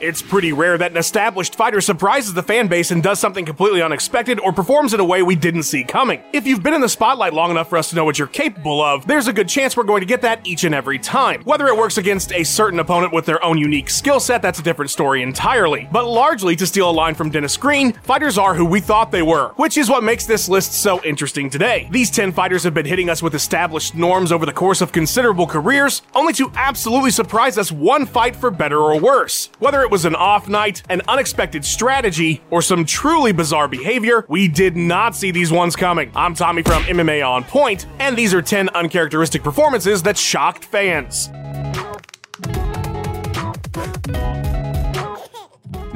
It's pretty rare that an established fighter surprises the fan base and does something completely unexpected or performs in a way we didn't see coming. If you've been in the spotlight long enough for us to know what you're capable of, there's a good chance we're going to get that each and every time. Whether it works against a certain opponent with their own unique skill set, that's a different story entirely. But largely, to steal a line from Dennis Green, fighters are who we thought they were, which is what makes this list so interesting today. These 10 fighters have been hitting us with established norms over the course of considerable careers, only to absolutely surprise us one fight for better or worse. Whether it was an off night, an unexpected strategy, or some truly bizarre behavior, we did not see these ones coming. I'm Tommy from MMA On Point, and these are 10 uncharacteristic performances that shocked fans.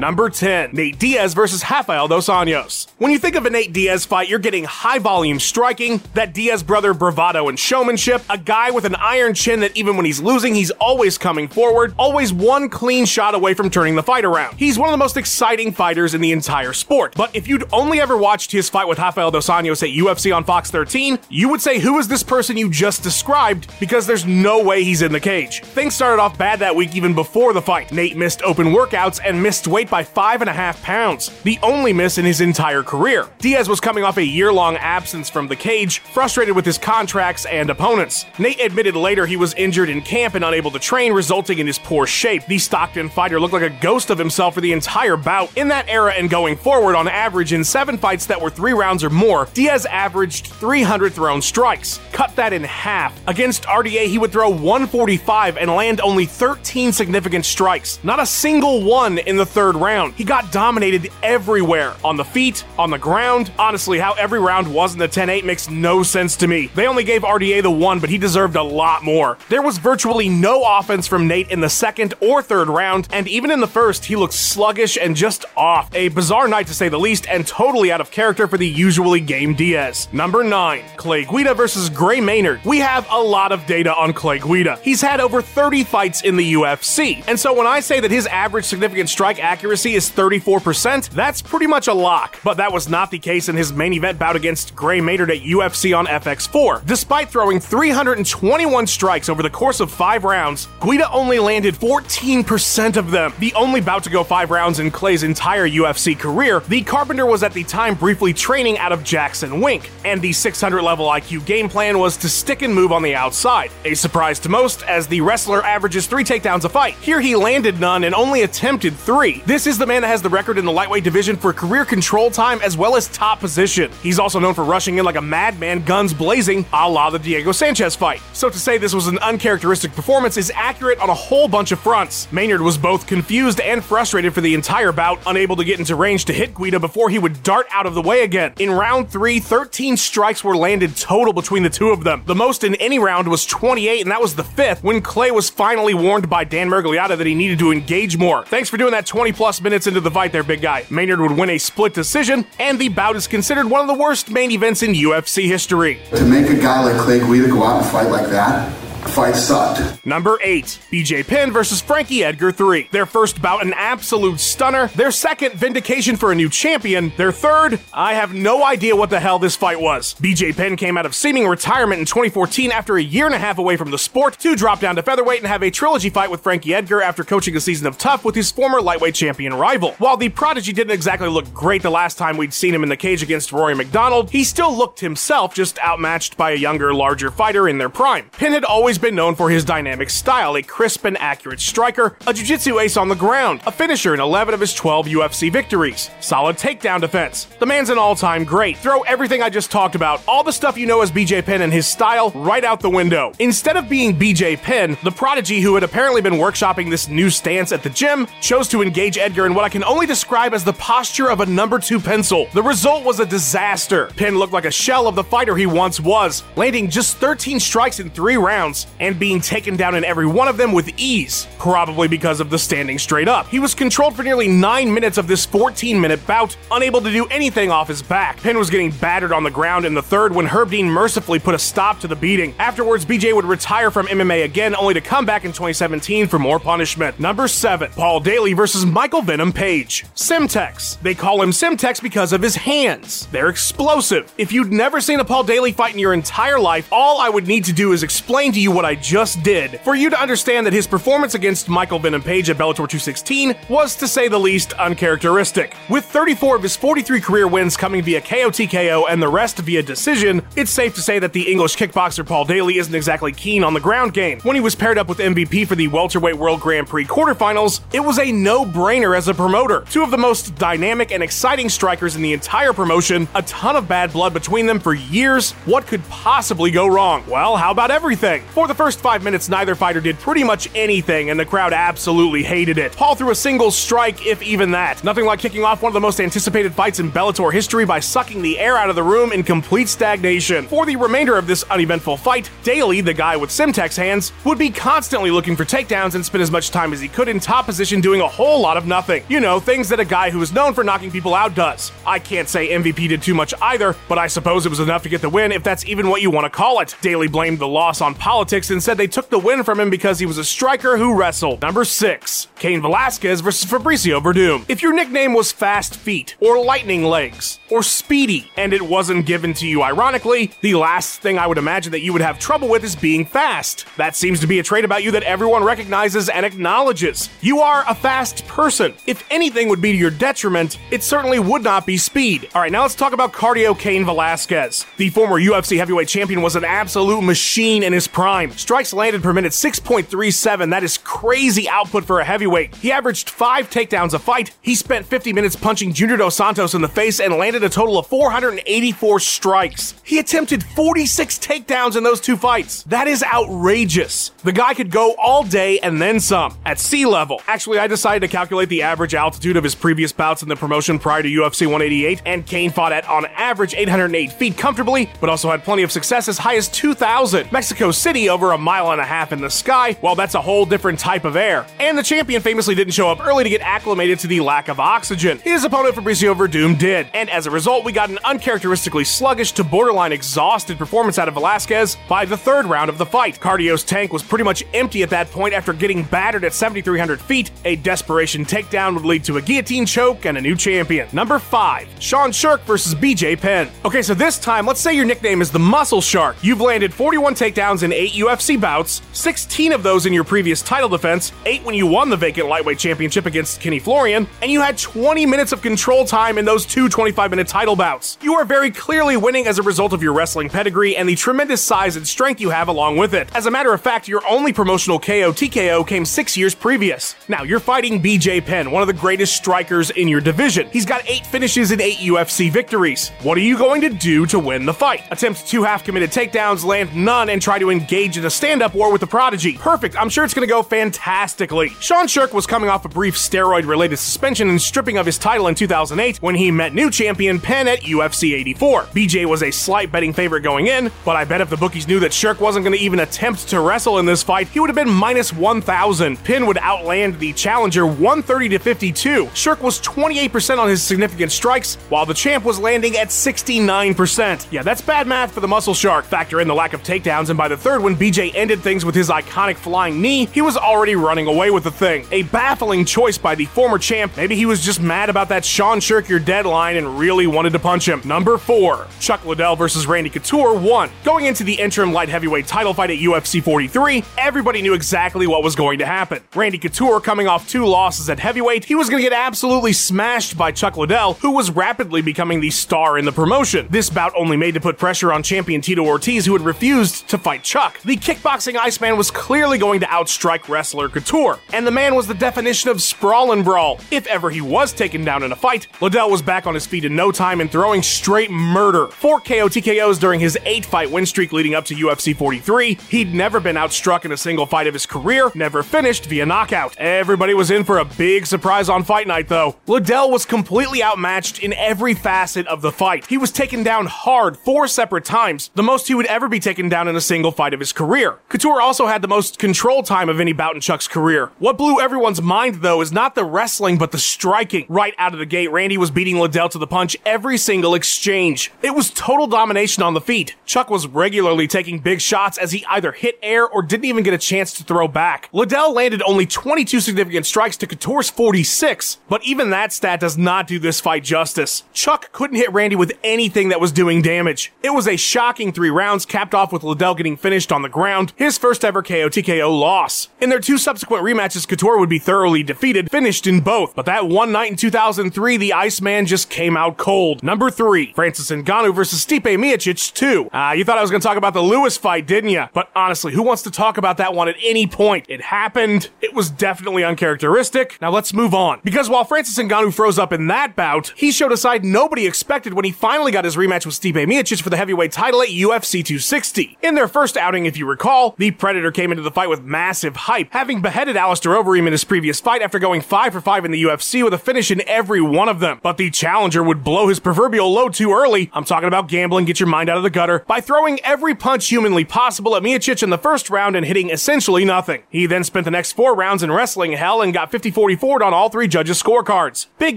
Number 10, Nate Diaz versus Rafael Dos Anjos. When you think of a Nate Diaz fight, you're getting high volume striking, that Diaz brother bravado and showmanship, a guy with an iron chin that even when he's losing, he's always coming forward, always one clean shot away from turning the fight around. He's one of the most exciting fighters in the entire sport. But if you'd only ever watched his fight with Rafael Dos Anjos at UFC on Fox 13, you would say, Who is this person you just described? Because there's no way he's in the cage. Things started off bad that week even before the fight. Nate missed open workouts and missed weight by five and a half pounds, the only miss in his entire career. Diaz was coming off a year long absence from the cage, frustrated with his contracts and opponents. Nate admitted later he was injured in camp and unable to train, resulting in his poor shape. The Stockton fighter looked like a ghost of himself for the entire bout. In that era and going forward, on average, in seven fights that were three rounds or more, Diaz averaged 300 thrown strikes. Cut that in half. Against RDA, he would throw 145 and land only 13 significant strikes, not a single one in the third round. He got dominated everywhere on the feet, on the ground. Honestly, how every round was in the 10 8 makes no sense to me. They only gave RDA the one, but he deserved a lot more. There was virtually no offense from Nate in the second or third round, and even in the first, he looked sluggish and just off. A bizarre night to say the least, and totally out of character for the usually game Diaz. Number 9, Clay Guida versus Gray Maynard. We have a lot of data on Clay Guida. He's had over 30 fights in the UFC, and so when I say that his average significant strike accuracy is 34%, that's pretty much a lock. But that was not the case in his main event bout against Gray Maynard at UFC on FX4. Despite throwing 321 strikes over the course of five rounds, Guida only landed 14% of them. The only bout to go five rounds in Clay's entire UFC career, the Carpenter was at the time briefly training out of Jackson Wink, and the 600 level IQ game plan was to stick and move on the outside. A surprise to most, as the wrestler averages three takedowns a fight. Here he landed none and only attempted three. This is the man that has the record in the lightweight division for career control time as well as top position. He's also known for rushing in like a madman, guns blazing, a la the Diego Sanchez fight. So to say this was an uncharacteristic performance is accurate on a whole bunch of fronts. Maynard was both confused and frustrated for the entire bout, unable to get into range to hit Guida before he would dart out of the way again. In round 3, 13 strikes were landed total between the two of them. The most in any round was 28, and that was the fifth when Clay was finally warned by Dan Miragliotta that he needed to engage more. Thanks for doing that 20 plus minutes into the fight there, big guy. Maynard would win a split decision, and the bout is considered one of the worst main events in UFC history. To make a guy like Clay Guida go out and fight like that, fight sucked. Number 8, BJ Penn versus Frankie Edgar 3. Their first bout, an absolute stunner. Their second, vindication for a new champion. Their third, I have no idea what the hell this fight was. BJ Penn came out of seeming retirement in 2014 after a year and a half away from the sport to drop down to featherweight and have a trilogy fight with Frankie Edgar after coaching a season of Tough with his former lightweight champion rival. While the prodigy didn't exactly look great the last time we'd seen him in the cage against Rory MacDonald, he still looked himself, just outmatched by a younger, larger fighter in their prime. Penn had always been known for his dynamic style, a crisp and accurate striker, a jiu-jitsu ace on the ground, a finisher in 11 of his 12 UFC victories, solid takedown defense. The man's an all-time great. Throw everything I just talked about, all the stuff you know as BJ Penn and his style, right out the window. Instead of being BJ Penn, the prodigy who had apparently been workshopping this new stance at the gym chose to engage Edgar in what I can only describe as the posture of a number two pencil. The result was a disaster. Penn looked like a shell of the fighter he once was, landing just 13 strikes in three rounds and being taken down in every one of them with ease, probably because of the standing straight up. He was controlled for nearly 9 minutes of this 14 minute bout, unable to do anything off his back. Penn was getting battered on the ground in the third when Herb Dean mercifully put a stop to the beating. Afterwards, BJ would retire from MMA again, only to come back in 2017 for more punishment. Number 7, Paul Daley versus Michael Venom Page. Semtex. They call him Semtex because of his hands. They're explosive. If you'd never seen a Paul Daley fight in your entire life, all I would need to do is explain to you what I just did for you to understand that his performance against Michael Venom Page at Bellator 216 was, to say the least, uncharacteristic. With 34 of his 43 career wins coming via KO TKO and the rest via decision, it's safe to say that the English kickboxer Paul Daley isn't exactly keen on the ground game. When he was paired up with MVP for the Welterweight World Grand Prix quarterfinals, it was a no brainer as a promoter. Two of the most dynamic and exciting strikers in the entire promotion, a ton of bad blood between them for years. What could possibly go wrong? Well, how about everything? For the first five minutes, neither fighter did pretty much anything, and the crowd absolutely hated it. Paul threw a single strike, if even that. Nothing like kicking off one of the most anticipated fights in Bellator history by sucking the air out of the room in complete stagnation. For the remainder of this uneventful fight, Daley, the guy with Semtex hands, would be constantly looking for takedowns and spend as much time as he could in top position doing a whole lot of nothing. You know, things that a guy who is known for knocking people out does. I can't say MVP did too much either, but I suppose it was enough to get the win if that's even what you want to call it. Daley blamed the loss on politics and said they took the win from him because he was a striker who wrestled. Number 6. Cain Velasquez versus Fabricio Werdum. If your nickname was Fast Feet, or Lightning Legs, or Speedy, and it wasn't given to you ironically, the last thing I would imagine that you would have trouble with is being fast. That seems to be a trait about you that everyone recognizes and acknowledges. You are a fast person. If anything would be to your detriment, it certainly would not be speed. All right, now let's talk about cardio Cain Velasquez. The former UFC heavyweight champion was an absolute machine in his prime. Strikes landed per minute 6.37. That is crazy output for a heavyweight. He averaged five takedowns a fight. He spent 50 minutes punching Junior Dos Santos in the face and landed a total of 484 strikes. He attempted 46 takedowns in those two fights. That is outrageous. The guy could go all day and then some at sea level. Actually, I decided to calculate the average altitude of his previous bouts in the promotion prior to UFC 188, and Cain fought at on average 808 feet comfortably, but also had plenty of success as high as 2,000. Mexico City over a mile and a half in the sky, well, that's a whole different type of air. And the champion famously didn't show up early to get acclimated to the lack of oxygen. His opponent Fabricio Werdum did, and as a result, we got an uncharacteristically sluggish to borderline exhausted performance out of Velasquez by the third round of the fight. Cardio's tank was pretty much empty at that point after getting battered at 7,300 feet. A desperation takedown would lead to a guillotine choke and a new champion. Number 5, Sean Sherk versus BJ Penn. Okay, so this time, let's say your nickname is the Muscle Shark. You've landed 41 takedowns in 8 UFC bouts, 16 of those in your previous title defense, 8 when you won the vacant lightweight championship against Kenny Florian, and you had 20 minutes of control time in those two 25 minute title bouts. You are very clearly winning as a result of your wrestling pedigree and the tremendous size and strength you have along with it. As a matter of fact, your only promotional KO TKO came six years previous. Now, you're fighting BJ Penn, one of the greatest strikers in your division. He's got eight finishes and eight UFC victories. What are you going to do to win the fight? Attempt two half committed takedowns, land none, and try to engage in a stand up war with the Prodigy. Perfect. I'm sure it's to go fantastically. Sean Sherk was coming off a brief steroid related suspension and stripping of his title in 2008 when he met new champion Penn at UFC 84. BJ was a slight betting favorite going in, but I bet if the bookies knew that Sherk wasn't to even attempt to wrestle in this fight, he would have been minus 1,000. Penn would outland the challenger 130 to 52. Sherk was 28% on his significant strikes, while the champ was landing at 69%. Yeah, that's bad math for the muscle shark. Factor in the lack of takedowns, and by the third, when BJ ended things with his iconic flying knee, he was already running away with the thing. A baffling choice by the former champ. Maybe he was just mad about that Sean Sherk your deadline and really wanted to punch him. Number 4. Chuck Liddell versus Randy Couture 1. Going into the interim light heavyweight title fight at UFC 43, everybody knew exactly what was going to happen. Randy Couture coming off two losses at heavyweight, he was going to get absolutely smashed by Chuck Liddell, who was rapidly becoming the star in the promotion. This bout only made to put pressure on champion Tito Ortiz, who had refused to fight Chuck. The kickboxing Iceman was clearly going to outstrike wrestler Couture, and the man was the definition of sprawl and brawl. If ever he was taken down in a fight, Liddell was back on his feet in no time and throwing straight murder. Four KO TKOs during his eight fight win streak leading up to UFC 43. He'd never been outstruck in a single fight of his career, never finished via knockout. Everybody was in for a big surprise on fight night, though. Liddell was completely outmatched in every facet of the fight. He was taken down hard four separate times, the most he would ever be taken down in a single fight of his career. Couture also had the most control time of any bout in Chuck's career. What blew everyone's mind, though, is not the wrestling, but the striking. Right out of the gate, Randy was beating Liddell to the punch every single exchange. It was total domination on the feet. Chuck was regularly taking big shots as he either hit air or didn't even get a chance to throw back. Liddell landed only 22 significant strikes to Couture's 46, but even that stat does not do this fight justice. Chuck couldn't hit Randy with anything that was doing damage. It was a shocking three rounds, capped off with Liddell getting finished on on the ground, his first ever KO TKO loss. In their two subsequent rematches, Couture would be thoroughly defeated, finished in both. But that one night in 2003, the Iceman just came out cold. Number three, Francis Ngannou versus Stipe Miocic 2. Ah, uh, you thought I was to talk about the Lewis fight, didn't you? But honestly, who wants to talk about that one at any point? It happened. It was definitely uncharacteristic. Now let's move on. Because while Francis Ngannou froze up in that bout, he showed a side nobody expected when he finally got his rematch with Stipe Miocic for the heavyweight title at UFC 260. In their first outing, if you recall, the Predator came into the fight with massive hype, having beheaded Alistair Overeem in his previous fight after going 5 for 5 in the UFC with a finish in every one of them. But the challenger would blow his proverbial load too early. I'm talking about gambling, get your mind out of the gutter, by throwing every punch humanly possible at Miocic in the first round and hitting essentially nothing. He then spent the next four rounds in wrestling hell and got 50-44 on all three judges' scorecards. Big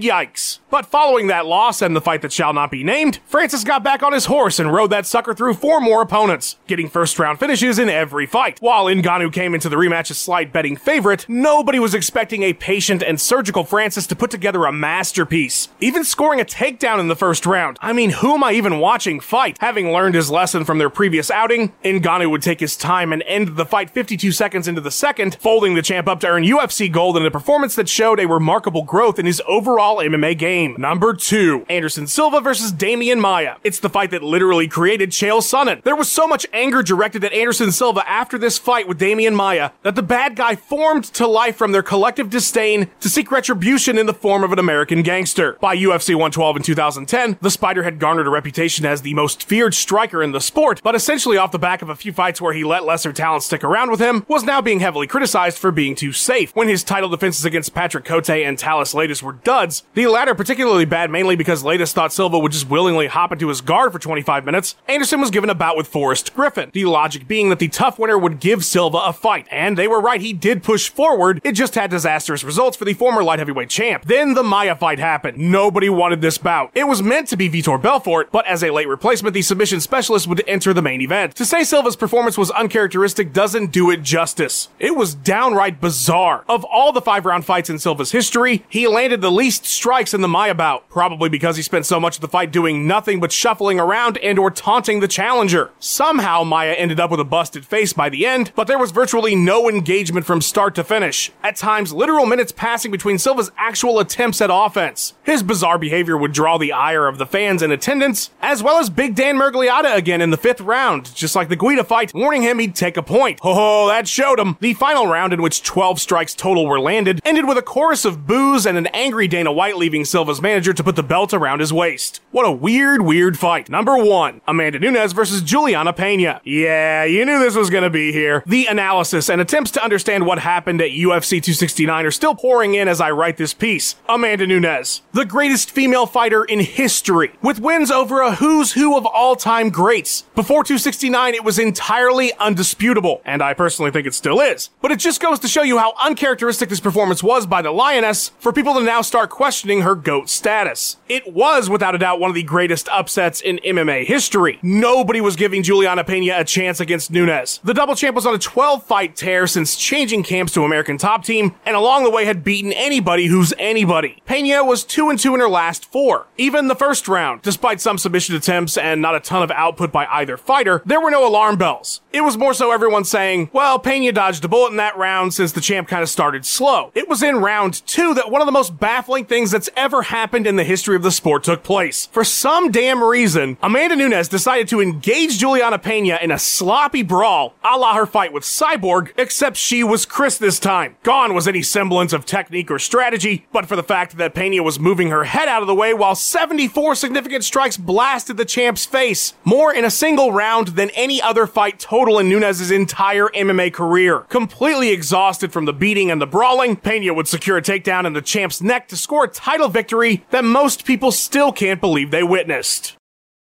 yikes. But following that loss and the fight that shall not be named, Francis got back on his horse and rode that sucker through four more opponents, getting first round finishes in every fight. While Ngannou came into the rematch a slight betting favorite, nobody was expecting a patient and surgical Francis to put together a masterpiece, even scoring a takedown in the first round. I mean, who am I even watching fight? Having learned his lesson from their previous outing, Ngannou would take his time and end the fight 52 seconds into the second, folding the champ up to earn UFC gold in a performance that showed a remarkable growth in his overall MMA game. Number 2, Anderson Silva versus Demian Maia. It's the fight that literally created Chael Sonnen. There was so much anger directed at Anderson Silva after this fight with Demian Maia that the bad guy formed to life from their collective disdain to seek retribution in the form of an American gangster. By UFC 112 in 2010, the Spider had garnered a reputation as the most feared striker in the sport, but essentially off the back of a few fights where he let lesser talent stick around with him, was now being heavily criticized for being too safe. When his title defenses against Patrick Cote and Thales Leites were duds, the latter particularly bad mainly because Leites thought Silva would just willingly hop into his guard for 25 minutes, Anderson was given a bout with Forrest Griffin, the logic being that the tough winner would give Silva a fight, and they were right, he did push forward, it just had disastrous results for the former light heavyweight champ. Then the Maia fight happened. Nobody wanted this bout. It was meant to be Vitor Belfort, but as a late replacement, the submission specialist would enter the main event. To say Silva's performance was uncharacteristic doesn't do it justice. It was downright bizarre. Of all the five round fights in Silva's history, he landed the least strikes in the Maia bout, probably because he spent so much of the fight doing nothing but shuffling around and or taunting the challenger. Somehow Maia ended up with a busted face by the end, but there was virtually no engagement from start to finish. At times, literal minutes passing between Silva's actual attempts at offense. His bizarre behavior would draw the ire of the fans in attendance, as well as Big Dan Miragliotta again in the fifth round, just like the Guida fight, warning him he'd take a point. Oh, that showed him. The final round, in which 12 strikes total were landed, ended with a chorus of boos and an angry Dana White leaving Silva's manager to put the belt around his waist. What a weird, weird fight. Number one, Amanda Nunes versus Juliana Pena. Yeah, you knew this was gonna be here. The analysis and attempts to understand what happened at UFC 269 are still pouring in as I write this piece. Amanda Nunes, the greatest female fighter in history, with wins over a who's who of all time greats. Before 269, it was entirely undisputable, and I personally think it still is. But it just goes to show you how uncharacteristic this performance was by the Lioness for people to now start questioning her GOAT status. It was, without a doubt, one of the greatest upsets in MMA history. Nobody was giving Juliana Pena a chance against Nunes. The double champ was on a 12 fight tear since changing camps to American Top Team, and along the way had beaten anybody who's anybody. Pena was 2 and 2 in her last four. Even the first round, despite some submission attempts and not a ton of output by either fighter, there were no alarm bells. It was more so everyone saying, well, Pena dodged a bullet in that round since the champ kind of started slow. It was in round two that one of the most baffling things that's ever happened in the history of the sport took place. For some damn reason, Amanda Nunes decided to engage Juliana Pena in a sloppy brawl, a la her fight with Cyborg, except she was Cris this time. Gone was any semblance of technique or strategy, but for the fact that Pena was moving her head out of the way while 74 significant strikes blasted the champ's face, more in a single round than any other fight total in Nunes's entire MMA career. Completely exhausted from the beating and the brawling, Pena would secure a takedown in the champ's neck to score a title victory that most people still can't believe they witnessed.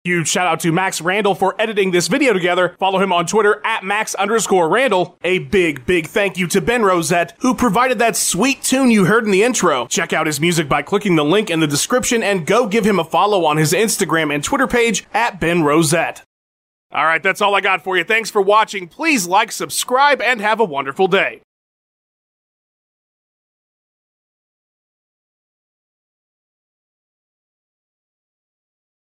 Huge shout out to Max Randall for editing this video together. Follow him on Twitter at Max underscore Randall. A big, big thank you to Ben Rosette, who provided that sweet tune you heard in the intro. Check out his music by clicking the link in the description and go give him a follow on his Instagram and Twitter page at Ben Rosette. All right, that's all I got for you. Thanks for watching. Please like, subscribe, and have a wonderful day.